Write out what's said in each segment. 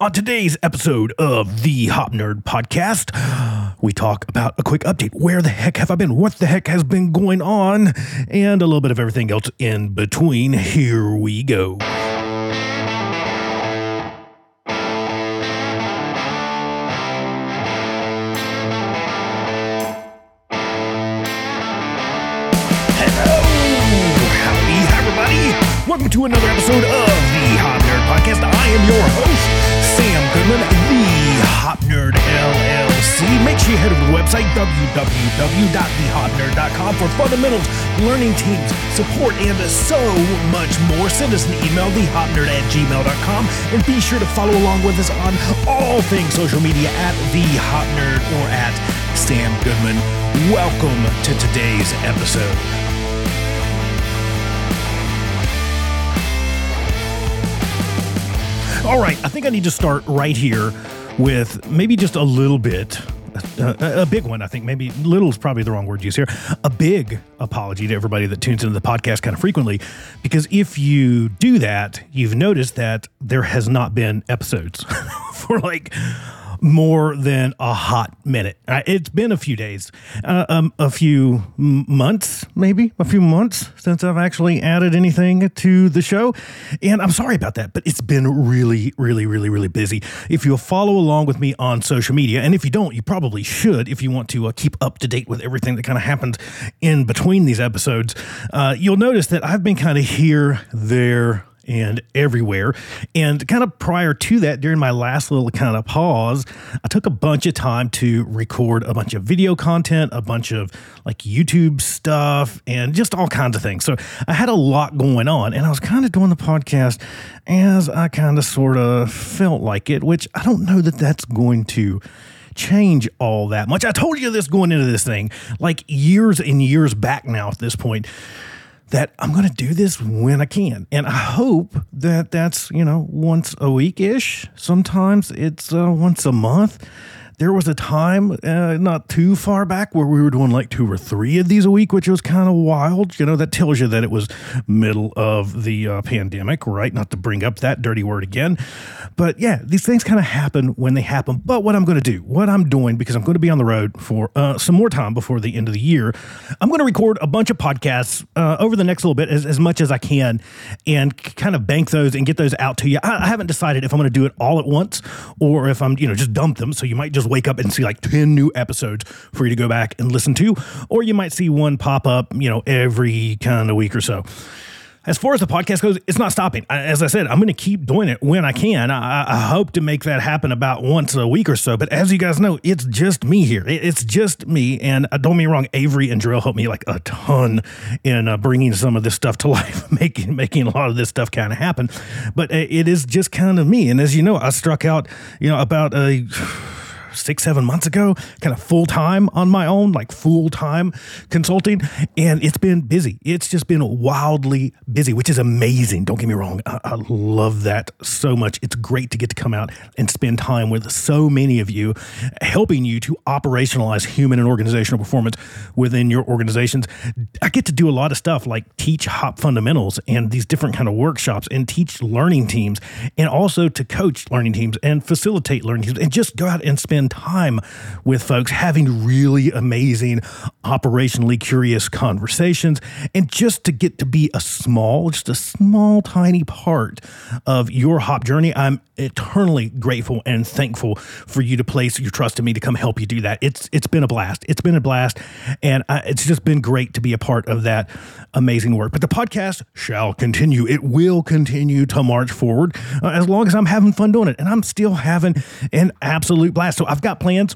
On today's episode of the Hop Nerd Podcast, we talk about a quick update. Where the heck have I been? What the heck has been going on? And a little bit of everything else in between. Here we go. Hello! Howdy, everybody! Welcome to another episode head over to the website, www.thehopnerd.com for fundamentals, learning teams, support, and so much more. Send us an email, thehopnerd at gmail.com, and be sure to follow along with us on all things social media at The Hop Nerd or at Sam Goodman. Welcome to today's episode. All right, I think I need to start right here with maybe just a little bit, a, a big one. I think maybe little is probably the wrong word to use here. A big apology to everybody that tunes into the podcast kind of frequently, because if you do that, you've noticed that there has not been episodes for like more than a hot minute. Uh, it's been a few days, uh, um, a few months, maybe a few months since I've actually added anything to the show. And I'm sorry about that, but it's been really, really, really, really busy. If you'll follow along with me on social media, and if you don't, you probably should if you want to uh, keep up to date with everything that kind of happens in between these episodes, uh, you'll notice that I've been kind of here, there, and everywhere. And kind of prior to that, during my last little kind of pause, I took a bunch of time to record a bunch of video content, a bunch of like YouTube stuff, and just all kinds of things. So I had a lot going on, and I was kind of doing the podcast as I kind of sort of felt like it, which I don't know that that's going to change all that much. I told you this going into this thing like years and years back now at this point that I'm going to do this when I can. And I hope that that's, you know, once a week ish. Sometimes it's uh, once a month. There was a time uh, not too far back where we were doing like two or three of these a week, which was kind of wild. You know, that tells you that it was middle of the uh, pandemic, right? Not to bring up that dirty word again. But yeah, these things kind of happen when they happen. But what I'm going to do, what I'm doing, because I'm going to be on the road for uh, some more time before the end of the year, I'm going to record a bunch of podcasts uh, over the next little bit as, as much as I can and kind of bank those and get those out to you. I, I haven't decided if I'm going to do it all at once or if I'm, you know, just dump them. So you might just wake up and see like 10 new episodes for you to go back and listen to, or you might see one pop up, you know, every kind of week or so. As far as the podcast goes, it's not stopping. As I said, I'm going to keep doing it when I can. I, I hope to make that happen about once a week or so. But as you guys know, it's just me here. It's just me. And uh, don't me wrong, Avery and Jarrell helped me like a ton in uh, bringing some of this stuff to life, making making a lot of this stuff kind of happen. But uh, it is just kind of me. And as you know, I struck out, you know, about a six, seven months ago, kind of full time on my own, like full time consulting. And it's been busy. It's just been wildly busy, which is amazing. Don't get me wrong. I, I love that so much. It's great to get to come out and spend time with so many of you, helping you to operationalize human and organizational performance within your organizations. I get to do a lot of stuff like teach hop fundamentals and these different kind of workshops and teach learning teams and also to coach learning teams and facilitate learning teams and just go out and spend time with folks having really amazing operationally curious conversations. And just to get to be a small just a small tiny part of your hop journey i'm eternally grateful and thankful for you to place your trust in me to come help you do that. It's it's been a blast. It's been a blast. And I, it's just been great to be a part of that amazing work. But the podcast shall continue. It will continue to march forward uh, as long as i'm having fun doing it. And i'm still having an absolute blast. So i've got plans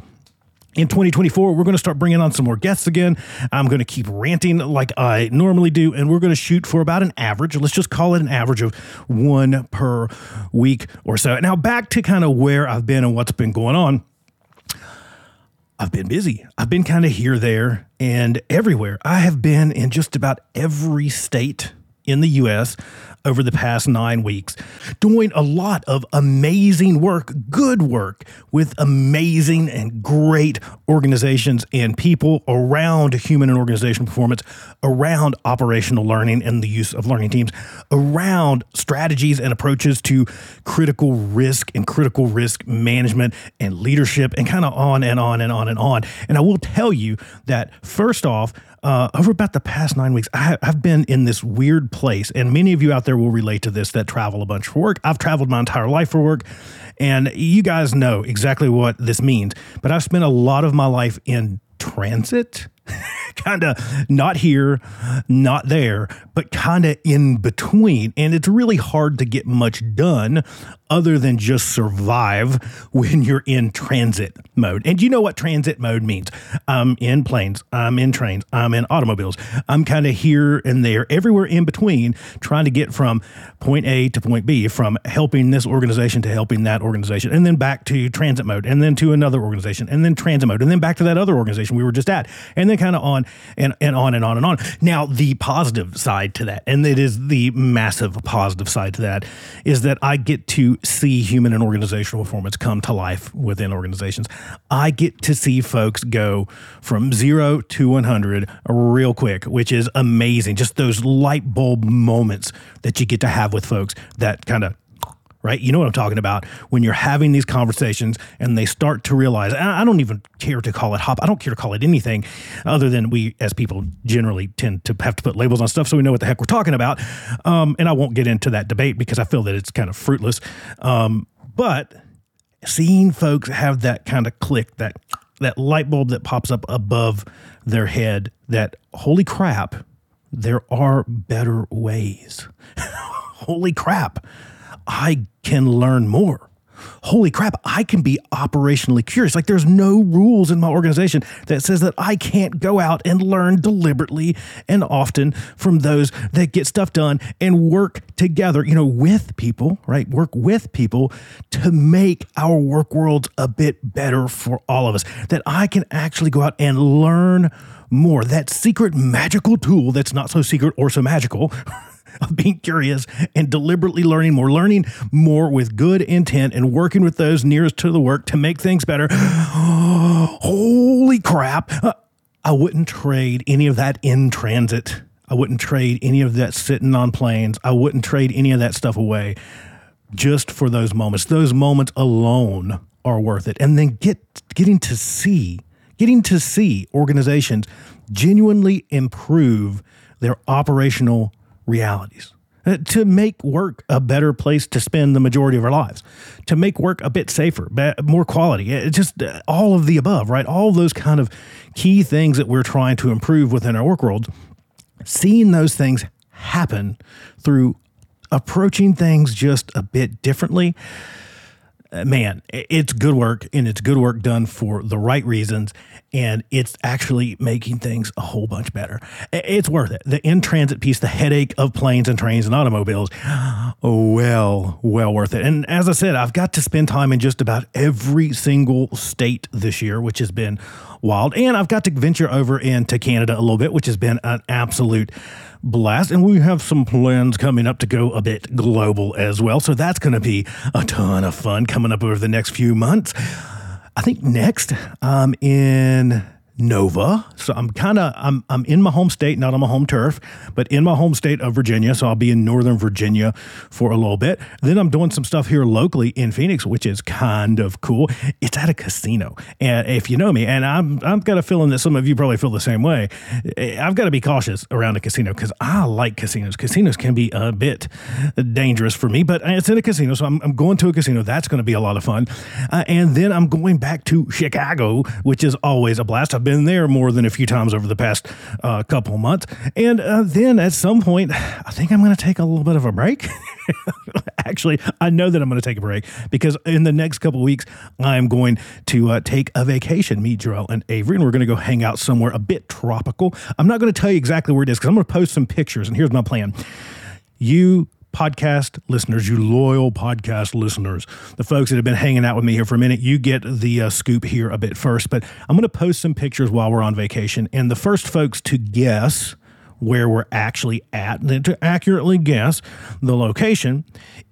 in 2024, we're going to start bringing on some more guests again. I'm going to keep ranting like I normally do, and we're going to shoot for about an average. Let's just call it an average of one per week or so. Now, back to kind of where I've been and what's been going on. I've been busy. I've been kind of here, there, and everywhere. I have been in just about every state in the US over the past nine weeks, doing a lot of amazing work, good work with amazing and great organizations and people around human and organizational performance, around operational learning and the use of learning teams, around strategies and approaches to critical risk and critical risk management and leadership, and kind of on and on and on and on. And I will tell you that first off, uh, over about the past nine weeks, I, have been in this weird place, and many of you out there will relate to this that travel a bunch for work. I've traveled my entire life for work, and you guys know exactly what this means. But I've spent a lot of my life in transit kind of not here, not there, but kind of in between. And it's really hard to get much done other than just survive when you're in transit mode. And you know what transit mode means. I'm in planes, I'm in trains, I'm in automobiles. I'm kind of here and there, everywhere in between, trying to get from point A to point B, from helping this organization to helping that organization, and then back to transit mode, and then to another organization, and then transit mode, and then back to that other organization we were just at, and then kind of on and, and on and on and on. Now, the positive side to that, and it is the massive positive side to that, is that I get to see human and organizational performance come to life within organizations. I get to see folks go from zero to 100 real quick, which is amazing. Just those light bulb moments that you get to have with folks that kind of right? You know what I'm talking about when you're having these conversations and they start to realize, I don't even care to call it hop. I don't care to call it anything other than we as people generally tend to have to put labels on stuff so we know what the heck we're talking about. Um, and I won't get into that debate because I feel that it's kind of fruitless. Um, but seeing folks have that kind of click, that that light bulb that pops up above their head, that holy crap, there are better ways. holy crap I can learn more. Holy crap, I can be operationally curious. Like there's no rules in my organization that says that I can't go out and learn deliberately and often from those that get stuff done and work together, you know, with people, right? Work with people to make our work worlds a bit better for all of us. That I can actually go out and learn more. That secret magical tool that's not so secret or so magical of being curious and deliberately learning more, learning more with good intent and working with those nearest to the work to make things better. Holy crap. Uh, I wouldn't trade any of that in transit. I wouldn't trade any of that sitting on planes. I wouldn't trade any of that stuff away just for those moments. Those moments alone are worth it. And then get getting to see, getting to see organizations genuinely improve their operational realities uh, to make work a better place to spend the majority of our lives, to make work a bit safer, more quality, uh, just uh, all of the above, right? All those kind of key things that we're trying to improve within our work world, seeing those things happen through approaching things just a bit differently uh, man, it's good work and it's good work done for the right reasons. And it's actually making things a whole bunch better. It's worth it. The in transit piece, the headache of planes and trains and automobiles, well, well worth it. And as I said, I've got to spend time in just about every single state this year, which has been wild. And I've got to venture over into Canada a little bit, which has been an absolute blast. And we have some plans coming up to go a bit global as well. So that's going to be a ton of fun coming up over the next few months. I think next, um, in Nova. So I'm kind of I'm I'm in my home state, not on my home turf, but in my home state of Virginia. So I'll be in Northern Virginia for a little bit. Then I'm doing some stuff here locally in Phoenix, which is kind of cool. It's at a casino, and if you know me, and I'm I've got a feeling that some of you probably feel the same way. I've got to be cautious around a casino because I like casinos. Casinos can be a bit dangerous for me, but it's in a casino, so I'm, I'm going to a casino. That's going to be a lot of fun, uh, and then I'm going back to Chicago, which is always a blast. I've been been there more than a few times over the past uh, couple months. And uh, then at some point, I think I'm going to take a little bit of a break. Actually, I know that I'm going to take a break because in the next couple weeks, I'm going to uh, take a vacation, meet Jarrell and Avery, and we're going to go hang out somewhere a bit tropical. I'm not going to tell you exactly where it is because I'm going to post some pictures, and here's my plan. You podcast listeners, you loyal podcast listeners, the folks that have been hanging out with me here for a minute, you get the uh, scoop here a bit first. But I'm going to post some pictures while we're on vacation. And the first folks to guess where we're actually at and to accurately guess the location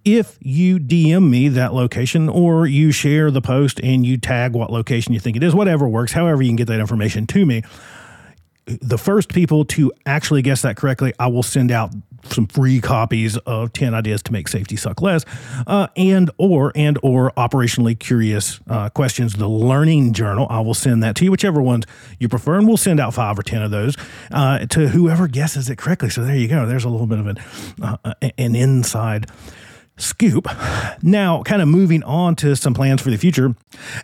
if you DM me that location or you share the post and you tag what location you think it is, whatever works, however you can get that information to me. The first people to actually guess that correctly, I will send out some free copies of 10 ideas to make safety suck less uh, and or and or operationally curious uh, questions the learning journal. I will send that to you whichever ones you prefer and we'll send out five or 10 of those uh, to whoever guesses it correctly. So there you go. There's a little bit of an, uh, an inside scoop. Now, kind of moving on to some plans for the future.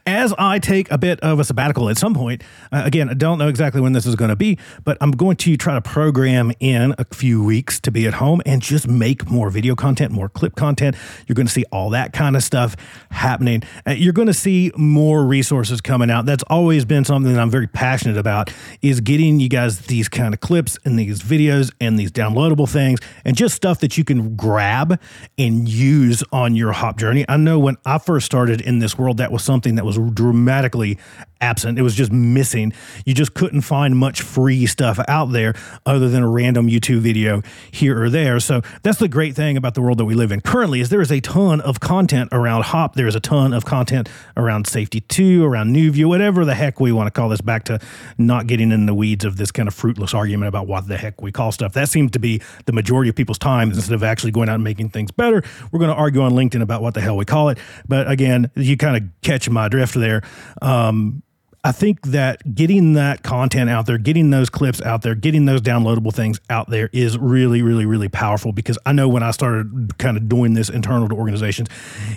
As I take a bit of a sabbatical at some point, uh, again, I don't know exactly when this is going to be, but I'm going to try to program in a few weeks to be at home and just make more video content, more clip content. You're going to see all that kind of stuff happening. Uh, you're going to see more resources coming out. That's always been something that I'm very passionate about is getting you guys these kind of clips and these videos and these downloadable things and just stuff that you can grab and use use on your hop journey. I know when I first started in this world, that was something that was dramatically absent. It was just missing. You just couldn't find much free stuff out there other than a random YouTube video here or there. So that's the great thing about the world that we live in currently is there is a ton of content around Hop. There is a ton of content around Safety 2, around NewView, whatever the heck we want to call this back to not getting in the weeds of this kind of fruitless argument about what the heck we call stuff. That seems to be the majority of people's time instead of actually going out and making things better. We're going to argue on LinkedIn about what the hell we call it. But again, you kind of catch my drift there. Um, I think that getting that content out there, getting those clips out there, getting those downloadable things out there is really, really, really powerful because I know when I started kind of doing this internal to organizations,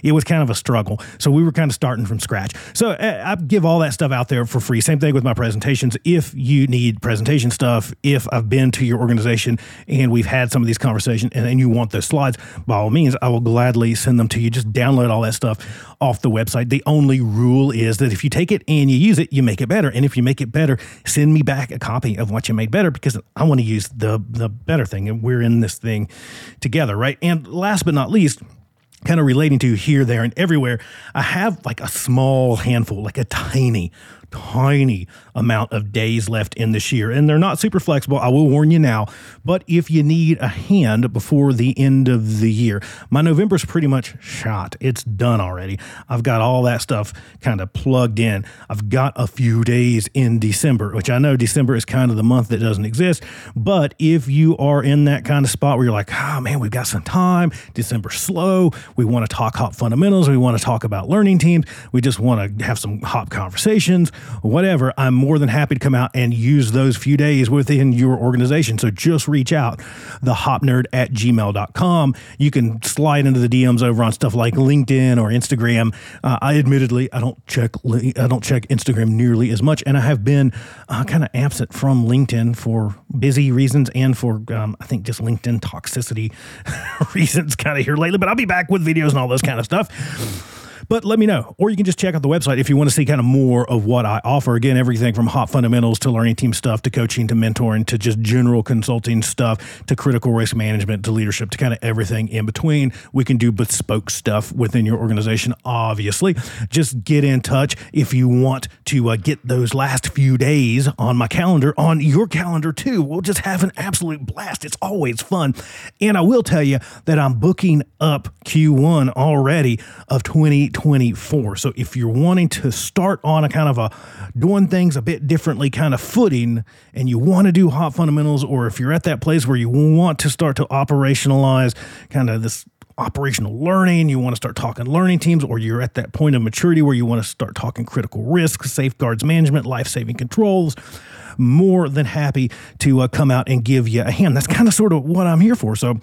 it was kind of a struggle. So we were kind of starting from scratch. So uh, I give all that stuff out there for free. Same thing with my presentations. If you need presentation stuff, if I've been to your organization and we've had some of these conversations and, and you want those slides, by all means, I will gladly send them to you. Just download all that stuff off the website. The only rule is that if you take it and you use it, you make it better. And if you make it better, send me back a copy of what you made better because I want to use the the better thing and we're in this thing together, right? And last but not least, kind of relating to here, there, and everywhere, I have like a small handful, like a tiny tiny amount of days left in this year. And they're not super flexible. I will warn you now. But if you need a hand before the end of the year, my November's pretty much shot. It's done already. I've got all that stuff kind of plugged in. I've got a few days in December, which I know December is kind of the month that doesn't exist. But if you are in that kind of spot where you're like, oh man, we've got some time, December's slow, we want to talk hop fundamentals, we want to talk about learning teams, we just want to have some hop conversations whatever, I'm more than happy to come out and use those few days within your organization. So just reach out, thehopnerd at gmail.com. You can slide into the DMs over on stuff like LinkedIn or Instagram. Uh, I admittedly, I don't check, I don't check Instagram nearly as much. And I have been uh, kind of absent from LinkedIn for busy reasons and for, um, I think just LinkedIn toxicity reasons kind of here lately, but I'll be back with videos and all those kind of stuff. But let me know. Or you can just check out the website if you want to see kind of more of what I offer. Again, everything from hop fundamentals to learning team stuff to coaching to mentoring to just general consulting stuff to critical risk management to leadership to kind of everything in between. We can do bespoke stuff within your organization, obviously. Just get in touch if you want to uh, get those last few days on my calendar, on your calendar too. We'll just have an absolute blast. It's always fun. And I will tell you that I'm booking up Q1 already of 2020. 2024. So if you're wanting to start on a kind of a doing things a bit differently kind of footing and you want to do hop fundamentals, or if you're at that place where you want to start to operationalize kind of this operational learning, you want to start talking learning teams, or you're at that point of maturity where you want to start talking critical risk, safeguards management, life saving controls, more than happy to uh, come out and give you a hand. That's kind of sort of what I'm here for. So,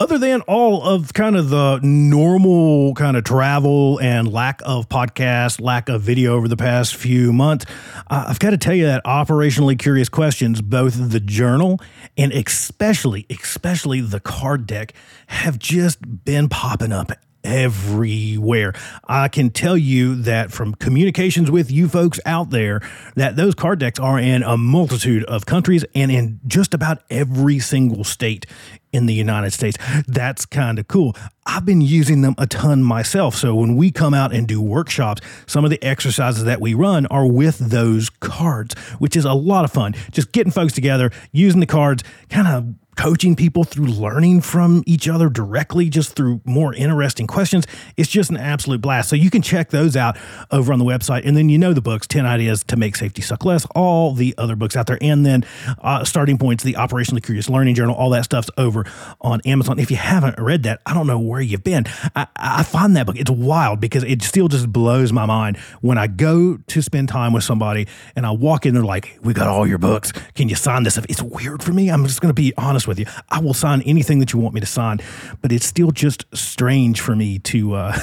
other than all of kind of the normal kind of travel and lack of podcast, lack of video over the past few months, uh, I've got to tell you that operationally curious questions, both the journal and especially, especially the card deck, have just been popping up everywhere. I can tell you that from communications with you folks out there, that those card decks are in a multitude of countries and in just about every single state in the United States. That's kind of cool. I've been using them a ton myself. So when we come out and do workshops, some of the exercises that we run are with those cards, which is a lot of fun. Just getting folks together, using the cards, kind of coaching people through learning from each other directly, just through more interesting questions. It's just an absolute blast. So you can check those out over on the website. And then you know the books 10 Ideas to Make Safety Suck Less, all the other books out there. And then uh, Starting Points, the Operationally Curious Learning Journal, all that stuff's over on Amazon. If you haven't read that, I don't know where you've been. I, I find that book, it's wild because it still just blows my mind when I go to spend time with somebody and I walk in, they're like, We got all your books. Can you sign this? It's weird for me. I'm just going to be honest with you. I will sign anything that you want me to sign, but it's still just strange for me to. Uh,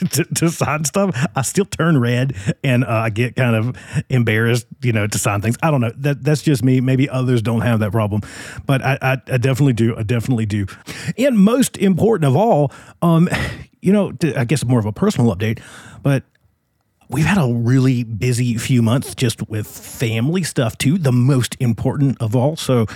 to, to, sign stuff, I still turn red and uh, I get kind of embarrassed, you know, to sign things. I don't know. That that's just me. Maybe others don't have that problem, but I, I, I definitely do. I definitely do. And most important of all, um, you know, I guess more of a personal update, but we've had a really busy few months just with family stuff too. The most important of all. So,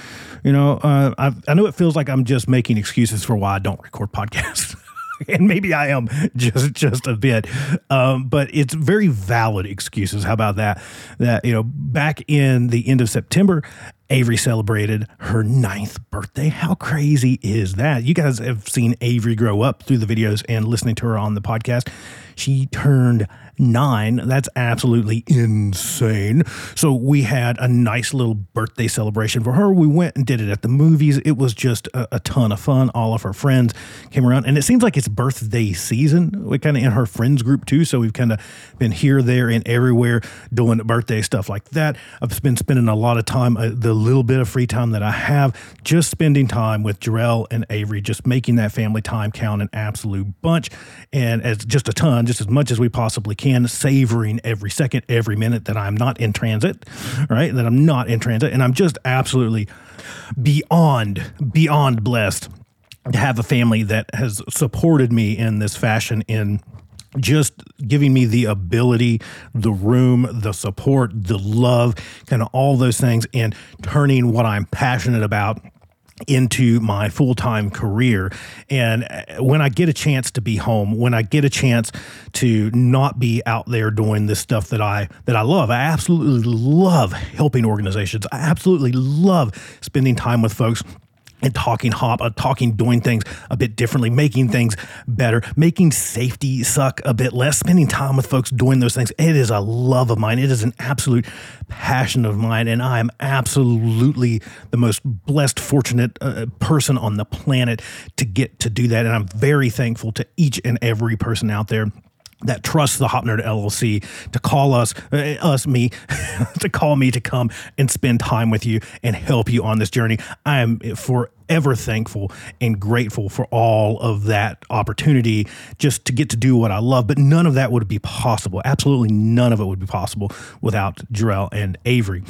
you know, uh, I, I know it feels like I'm just making excuses for why I don't record podcasts. and maybe I am just just a bit, um, but it's very valid excuses. How about that? That you know, back in the end of September, Avery celebrated her ninth birthday. How crazy is that? You guys have seen Avery grow up through the videos and listening to her on the podcast. She turned nine. That's absolutely insane. So we had a nice little birthday celebration for her. We went and did it at the movies. It was just a, a ton of fun. All of her friends came around, and it seems like it's birthday season. We kind of in her friends group too. So we've kind of been here, there, and everywhere doing birthday stuff like that. I've been spending a lot of time, uh, the little bit of free time that I have, just spending time with Jarrell and Avery, just making that family time count an absolute bunch, and as just a ton, just as much as we possibly can can, savoring every second, every minute that I'm not in transit, right? That I'm not in transit. And I'm just absolutely beyond, beyond blessed to have a family that has supported me in this fashion in just giving me the ability, the room, the support, the love, kind of all those things, and turning what I'm passionate about into my full time career. And uh, when I get a chance to be home, when I get a chance to not be out there doing this stuff that I that I love, I absolutely love helping organizations. I absolutely love spending time with folks and talking hop, uh, talking, doing things a bit differently, making things better, making safety suck a bit less, spending time with folks doing those things. It is a love of mine. It is an absolute passion of mine. And I am absolutely the most blessed, fortunate uh, person on the planet to get to do that. And I'm very thankful to each and every person out there that trusts the Hop Nerd LLC to call us, uh, us, me, to call me to come and spend time with you and help you on this journey. I am forever thankful and grateful for all of that opportunity just to get to do what I love. But none of that would be possible. Absolutely none of it would be possible without Jarrell and Avery.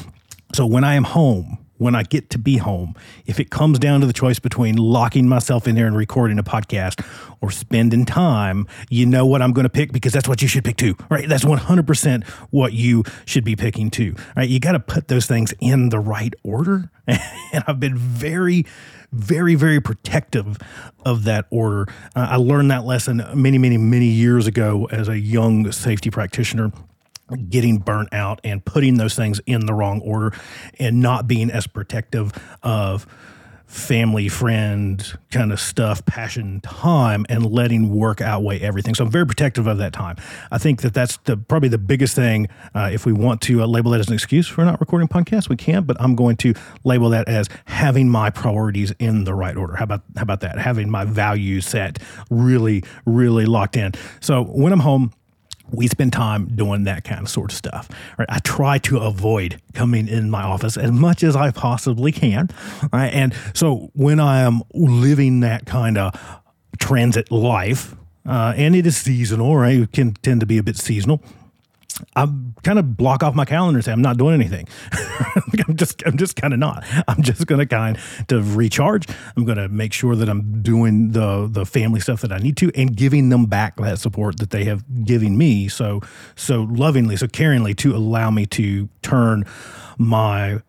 So when I am home, when I get to be home, if it comes down to the choice between locking myself in there and recording a podcast or spending time, you know what I'm going to pick because that's what you should pick too, right? That's 100% what you should be picking too, right? You got to put those things in the right order. and I've been very, very, very protective of that order. Uh, I learned that lesson many, many, many years ago as a young safety practitioner getting burnt out and putting those things in the wrong order and not being as protective of family friend kind of stuff passion time and letting work outweigh everything. So i'm very protective of that time. I think that that's the probably the biggest thing uh, if we want to uh, label that as an excuse for not recording podcasts we can but i'm going to label that as having my priorities in the right order. How about how about that? Having my values set really really locked in. So when i'm home we spend time doing that kind of sort of stuff. Right? I try to avoid coming in my office as much as I possibly can. Right? And so when I am living that kind of transit life, uh, and it is seasonal, right? It can tend to be a bit seasonal. I kind of block off my calendar and say I'm not doing anything. I'm just I'm just kind of not. I'm just going to kind of recharge. I'm going to make sure that I'm doing the the family stuff that I need to and giving them back that support that they have given me so so lovingly, so caringly to allow me to turn my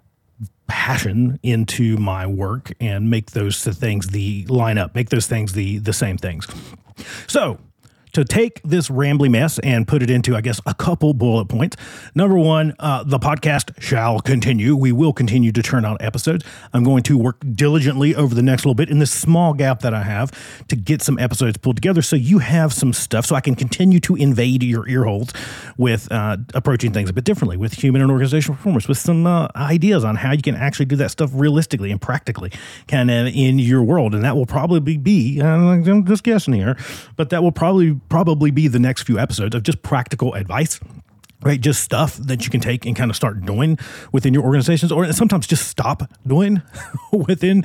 passion into my work and make those things the line up, make those things the the same things. So to take this rambly mess and put it into, I guess, a couple bullet points. Number one, uh, the podcast shall continue. We will continue to turn out episodes. I'm going to work diligently over the next little bit in this small gap that I have to get some episodes pulled together so you have some stuff so I can continue to invade your ear holes with uh, approaching things a bit differently with human and organizational performance, with some uh, ideas on how you can actually do that stuff realistically and practically kind of in your world. And that will probably be, I'm just guessing here, but that will probably probably be the next few episodes of just practical advice right? Just stuff that you can take and kind of start doing within your organizations, or sometimes just stop doing within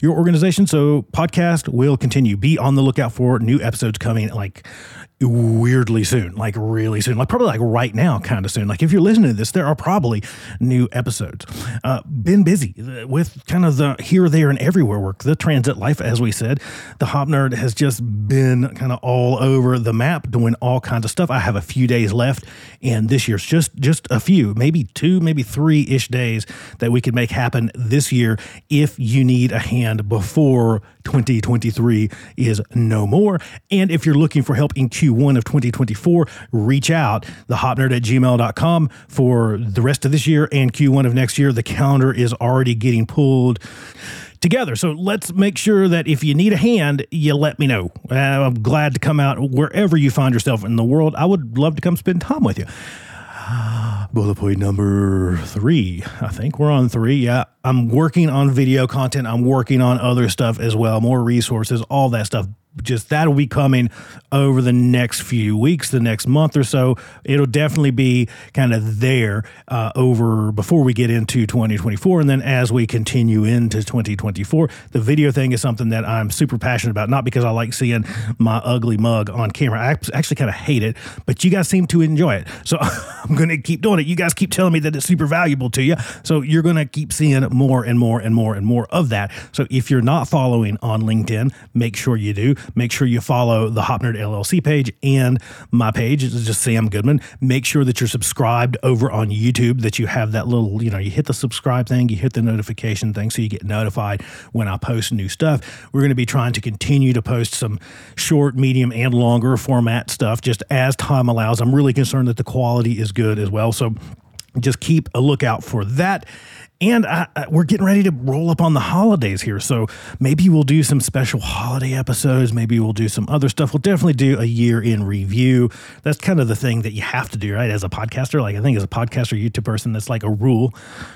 your organization. So, podcast will continue. Be on the lookout for new episodes coming like weirdly soon, like really soon, like probably like right now, kind of soon. Like if you're listening to this, there are probably new episodes. Uh, been busy with kind of the here, there, and everywhere work, the transit life, as we said. The Hop Nerd has just been kind of all over the map, doing all kinds of stuff. I have a few days left, and this year's just just a few, maybe two, maybe three ish days that we could make happen this year. If you need a hand before 2023 is no more, and if you're looking for help in Q1 of 2024, reach out, thehopnerd at gmail.com for the rest of this year and Q1 of next year. The calendar is already getting pulled together. So let's make sure that if you need a hand, you let me know. Uh, I'm glad to come out wherever you find yourself in the world. I would love to come spend time with you. Bullet point number three. I think we're on three. Yeah. I'm working on video content. I'm working on other stuff as well, more resources, all that stuff just that'll be coming over the next few weeks, the next month or so. It'll definitely be kind of there uh, over before we get into 2024. And then as we continue into 2024, the video thing is something that I'm super passionate about, not because I like seeing my ugly mug on camera. I actually kind of hate it, but you guys seem to enjoy it. So I'm going to keep doing it. You guys keep telling me that it's super valuable to you. So you're going to keep seeing more and more and more and more of that. So if you're not following on LinkedIn, make sure you do Make sure you follow the Hop Nerd LLC page and my page. It's just Sam Goodman. Make sure that you're subscribed over on YouTube, that you have that little, you know, you hit the subscribe thing, you hit the notification thing so you get notified when I post new stuff. We're going to be trying to continue to post some short, medium, and longer format stuff just as time allows. I'm really concerned that the quality is good as well. So just keep a lookout for that. And I, I, we're getting ready to roll up on the holidays here. So maybe we'll do some special holiday episodes. Maybe we'll do some other stuff. We'll definitely do a year in review. That's kind of the thing that you have to do, right? As a podcaster, like I think as a podcaster, YouTube person, that's like a rule,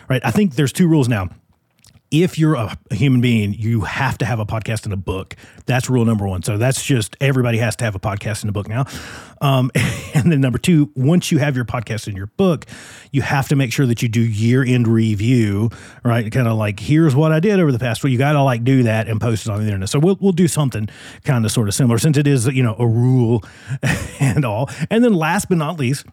right? I think there's two rules now if you're a, human being, you have to have a podcast and a book. That's rule number one. So that's just everybody has to have a podcast and a book now. Um, and then number two, once you have your podcast and your book, you have to make sure that you do year end review, right? Kind of like here's what I did over the past week. You got to like do that and post it on the internet. So we'll we'll do something kind of sort of similar since it is you know a rule and all. And then last but not least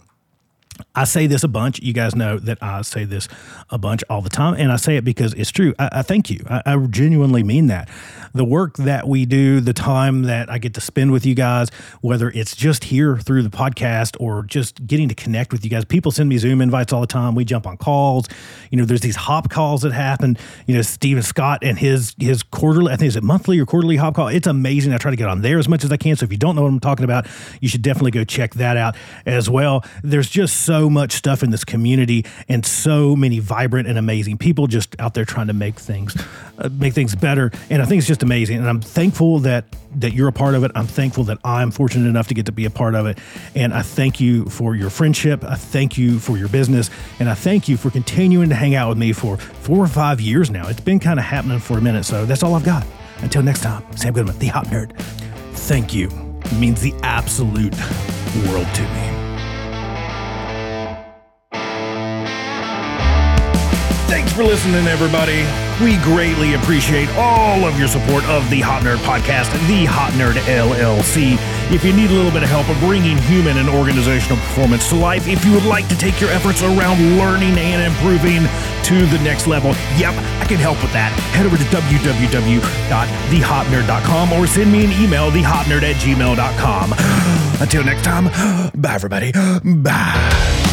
I say this a bunch. You guys know that I say this a bunch all the time, and I say it because it's true. I, I thank you. I, I, genuinely mean that. The work that we do, the time that I get to spend with you guys, whether it's just here through the podcast or just getting to connect with you guys. People send me Zoom invites all the time. We jump on calls. You know, there's these hop calls that happen. You know, Steven Scott and his his quarterly, I think is it monthly or quarterly hop call. It's amazing. I try to get on there as much as I can. So if you don't know what I'm talking about, you should definitely go check that out as well. There's just so much stuff in this community and so many vibrant and amazing people just out there trying to make things uh, make things better. And I think it's just amazing. And I'm thankful that that you're a part of it. I'm thankful that I'm fortunate enough to get to be a part of it. And I thank you for your friendship. I thank you for your business. And I thank you for continuing to hang out with me for 4 or 5 years now. It's been kind of happening for a minute so that's all I've got. Until next time Sam Goodman the Hop Nerd. Thank you. Means the absolute world to me for listening, everybody. We greatly appreciate all of your support of the Hop Nerd Podcast, the Hop Nerd LLC. If you need a little bit of help bringing human and organizational performance to life, if you would like to take your efforts around learning and improving to the next level, yep, I can help with that. Head over to www.thehopnerd.com or send me an email, thehopnerd at gmail.com. Until next time, bye, everybody. Bye.